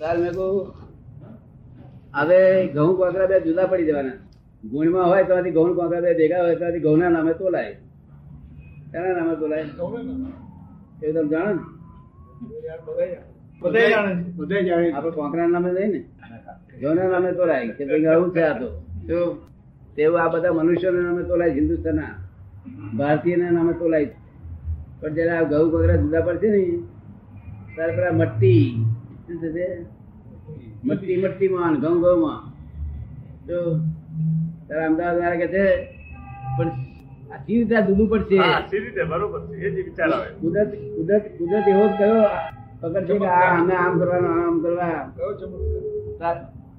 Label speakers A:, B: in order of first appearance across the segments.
A: તાર મેં કહું હવે ઘઉં કોકરા બે જુદા પડી જવાના. ગુણમાં હોય તો ઘઉં કોકરા બે ભેગા હોય તો ઘઉંના નામે તોલાય. એના નામે તોલાય. એ તમે જાણો ને? આપડે કોકરા નામે લઈ ને ઘઉંના નામે તોલાય. કે ભાઈ આવું છે આ તો. જો તેવું આ બધા મનુષ્યોના નામે તોલાય હિન્દુસ્તાનના. ભારતીયના નામે તોલાય. પણ જયારે આ ઘઉં કોકરા જુદા પડશે ને ત્યારે પેલા મટ્ટી શું થશે મટ્ટી મટ્ટી માં ઘઉં ઘઉં માં જો ત્યારે અમદાવાદ વાળા કે છે પણ આ રીતે આ પડશે?
B: હા, રીતે બરોબર છે એ જ વિચાર આવે.
A: કુદરત કુદરત કુદરત એવો જ કયો પકડ છે કે આ અમે આમ કરવાનું આમ કરવા.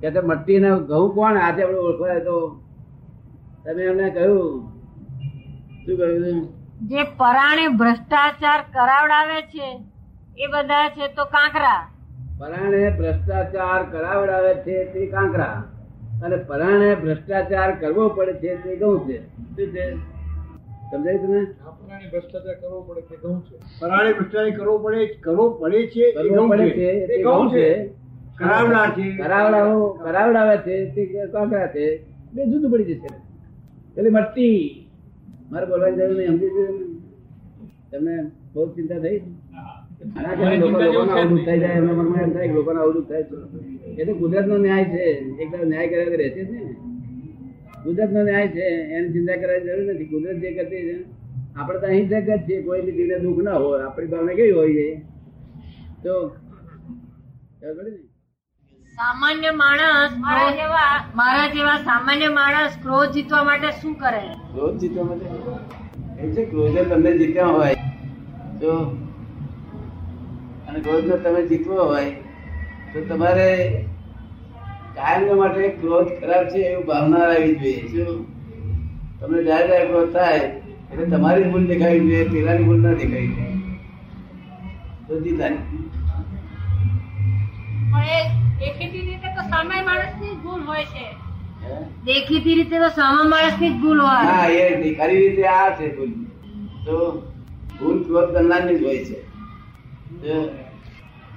A: કે તે મટ્ટી ને ઘઉં કોણ આજે આપણે ઓળખવાય તો? તમે એમને કહ્યું. શું કહ્યું
C: જે પરાણે ભ્રષ્ટાચાર કરાવડાવે છે એ બધા છે તો કાંકરા.
A: પરાણે ભ્રષ્ટાચાર કરાવડાવે છે તે કાંકરા. અને પરાણે ભ્રષ્ટાચાર કરવો પડે છે તે ઘઉં છે. શું છે? સમજાય તમે
B: પરાણે ભ્રષ્ટાચાર કરવો પડે તે ઘઉં છે. પરાણે ભ્રષ્ટાચાર કરવો પડે કરવો પડે છે
A: કરવો પડે
B: છે. તે ઘઉં છે.
A: છે.
B: કરાવડા છે.
A: કરાવડાવો કરાવડાવે છે તે કાંકરા છે. બે જુદું પડી જશે. પેલી મટ્ટી. મારે બોલવાની જરૂર નહીં સમજી તમને બહુ ચિંતા થઈ? આના કારણે લોકો- લોકોને આવું દુઃખ થઈ જાય એમના મનમાં એમ થાય કે લોકોને આવું દુઃખ થાય છે. એ તો ન્યાય છે. એકદમ ન્યાય કર્યા રહેશે જ નહીં ને ન્યાય છે. એની ચિંતા કરવાની જરૂર નથી. કુદરત જે કરતી છે આપણે તો અહીં જગત છે કોઈ બી જીવને દુઃખ ના હોય. આપણી ભાવના કેવી હોય છે? તો?
C: સામાન્ય માણસ મારા જેવા મારા જેવા સામાન્ય માણસ ક્રોધ જીતવા માટે શું કરે?
A: ક્રોધ જીતવા માટે છે ક્રોધે તમને જીત્યા હોય. તો અને ક્રોધને તમે જીતવો હોય તો તમારે કાયમ માટે ક્રોધ ખરાબ છે એવું ભાવના આવી જોઈએ. શું? તમને જ્યારે જ્યારે ક્રોધ થાય એટલે તમારી જ ભૂલ દેખાવી જોઈએ પેલાની ભૂલ ના દેખાવી જોઈએ. તો
C: એ દેખીતી રીતે તો સામાન્ય માણસની ભૂલ હોય છે. દેખીતી રીતે તો સામાન્ય માણસની જ ભૂલ હોય.
A: હા એ ખરી રીતે આ છે ભૂલ. તો ભૂલ ક્રોધ કરનારની જ હોય છે. તો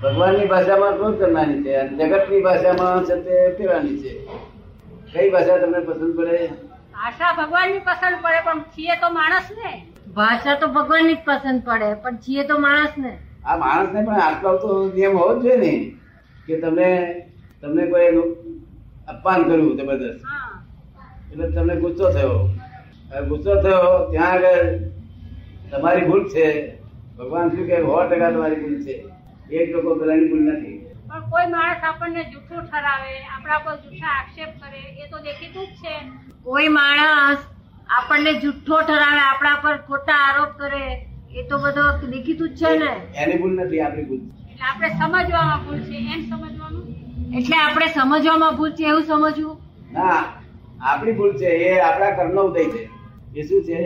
A: ભગવાનની ભાષામાં શું કરવાની છે? અને જગતની ભાષામાં છે તે ફેરવાની છે? કઈ ભાષા તમને પસંદ પડે?
C: ભાષા ભગવાનની પસંદ પડે પણ છીએ તો માણસ ને ભાષા તો ભગવાનની જ પસંદ પડે પણ છીએ તો માણસ ને
A: આ માણસને પણ આટલો તો નિયમ હોવો જ જોઈએ ને કે તમે તમને કોઈ એનું અપમાન કર્યું જબરદસ્ત.
C: હા.
A: એટલે તમને ગુસ્સો થયો. ગુસ્સો થયો ત્યાં આગળ તમારી ભૂલ છે. ભગવાન શું કે સો ટકા તમારી ભૂલ છે. એક લોકો પેલાની ભૂલ નથી.
C: પણ કોઈ માણસ આપણને જૂઠું ઠરાવે આપણા પર જૂઠા આક્ષેપ કરે એ તો દેખીતું જ છે. કોઈ માણસ આપણને જૂઠો ઠરાવે આપણા પર ખોટા આરોપ કરે એ તો બધો દેખીતું જ છે ને?
A: એની ભૂલ નથી આપણી ભૂલ.
C: એટલે આપણે સમજવામાં ભૂલ છે. એમ સમજવાનું? એટલે આપણે સમજવામાં ભૂલ છે એવું સમજવું?
A: ના આપણી ભૂલ છે એ આપણા કર્મનો ઉદય છે. એ શું છે?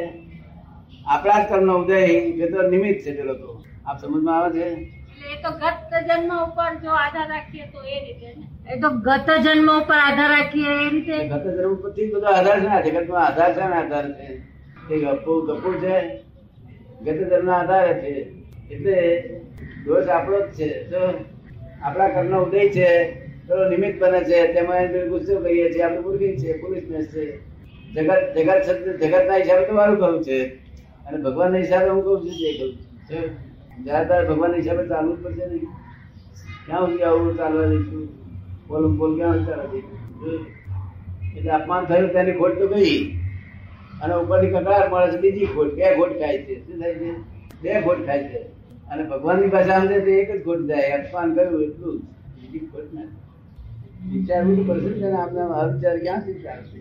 A: આપણા જ કર્મનો ઉદય એ તો નિમિત્ત છે પેલો તો. આપ સમજમાં આવે છે?
C: એટલે એ તો ગત જન્મ ઉપર જો આધાર રાખીએ તો એ રીતે ને. એ તો ગત જન્મ ઉપર આધાર રાખીએ એ રીતે?
A: ગત ધર્મ પરથી બધો આધાર છે જગતમાં આધાર છે ને આધાર છે. એ ગપુ ગપુ છે. ગત ધર્મ આધાર છે. એટલે દોષ આપણો જ છે. તો આપણા કર્મનો ઉદય છે તો નિમિત્ત બને છે. તેમાં ગુસ્સો કરીએ છીએ આપણે મૂર્ખી છે પુરુષનેસ છે. જગત જગત શબ્દ જગતના હિસાબે તો મારું કહું છે. અને ભગવાનના હિસાબે હું કહું છું જે કહું છું. જયારે તારે ભગવાન હિસાબે ચાલવું જ પડશે નહીં ક્યાં સુધી આવું ચાલવા દઈશું બોલું, બોલ, ક્યાં ચાલવા દઈશું એટલે અપમાન થયું, તેની ખોટ તો ગઈ. અને ઉપરથી કકડાટ મળે છે, બીજી ખોટ, બે ખોટ ખાય છે. શું થાય છે? બે ખોટ ખાય છે. અને ભગવાનની પાસે આમ તો એક જ ખોટ જાય. અપમાન કર્યું એટલું જ. બીજી ખોટ ના વિચારવું પડશે ને આપણે આ વિચાર ક્યાંથી ચાલશે?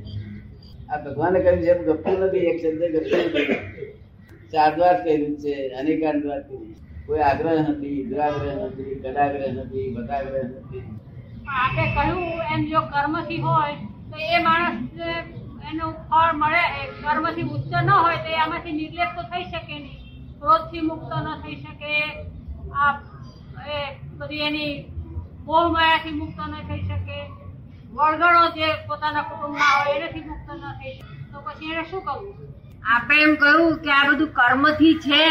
A: આ ભગવાને કહ્યું છે ગપતું નથી, એક શબ્દ ગપતું નથી. ચાર દ્વાર કહ્યું છે, અનેકાંત દ્વાર કહ્યું છે. કોઈ આગ્રહ નથી દુરાગ્રહ નથી ગદાગ્રહ નથી બતાગ્રહ નથી.
C: આપણે કહ્યું એમ જો કર્મથી હોય તો એ માણસ એનું ફળ મળે કર્મ કર્મથી મુક્ત ન હોય તો એ આમાંથી નિર્લેપ તો થઈ શકે નહીં. ક્રોધથી મુક્ત ન થઈ શકે. આ એ બધી એની મોહ માયાથી મુક્ત ન થઈ શકે. વળગણો જે પોતાના કુટુંબમાં હોય એનાથી મુક્ત ન થઈ શકે. તો પછી એને શું કરવું આપણે એમ કહ્યું કે આ બધું કર્મથી છે.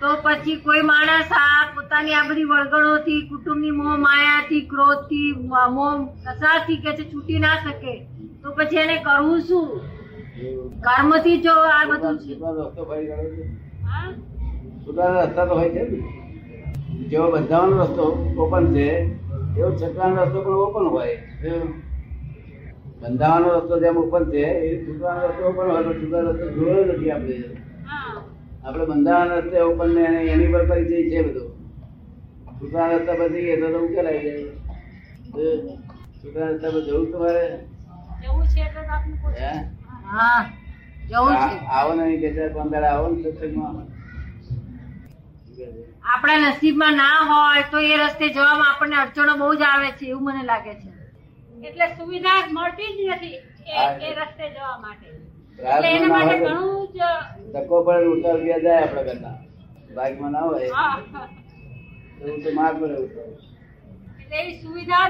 D: તો પછી કોઈ માણસ આ પોતાની આ બધી વળગણોથી કુટુંબની મોહ માયાથી ક્રોધથી મોહ કસાથી કે છે છૂટી ના શકે. તો પછી એને કરવું શું? કર્મથી જો આ બધું છે.
A: રસ્તો તો હોય છે ને. જેવો બધાનો રસ્તો ઓપન છે એવો છટવાનો રસ્તો પણ ઓપન હોય. બંધાવાનો રસ્તો જેમ ઓપન છે એ છૂટવાનો રસ્તો ઓપન હોય પણ છૂટવાનો રસ્તો જોયો નથી આપણે. આપણે બંધારણ રસ્તે ઉપર ને એની પર પરિચય છે બધો. છૂટા રસ્તા પર જઈએ તો ઉકેલાઈ જાય. છૂટા રસ્તા પર જવું તમારે?
C: જવું છે.
A: આવો ને આવો સત્સંગમાં.
D: આપણા નસીબમાં ના હોય તો એ રસ્તે જવામાં આપણને અડચણો બહુ જ આવે છે એવું મને લાગે છે.
C: એટલે સુવિધા મળતી જ નથી એ- એ રસ્તે જવા માટે. એટલે એના માટે ઘણું જ
A: ધક્કો પડે ઉત્તર રૂપિયા જાય આપણા કરતા બાઈકમાં ના હોય. તો હું તો માર પડે
C: ઉતર. એવી સુવિધા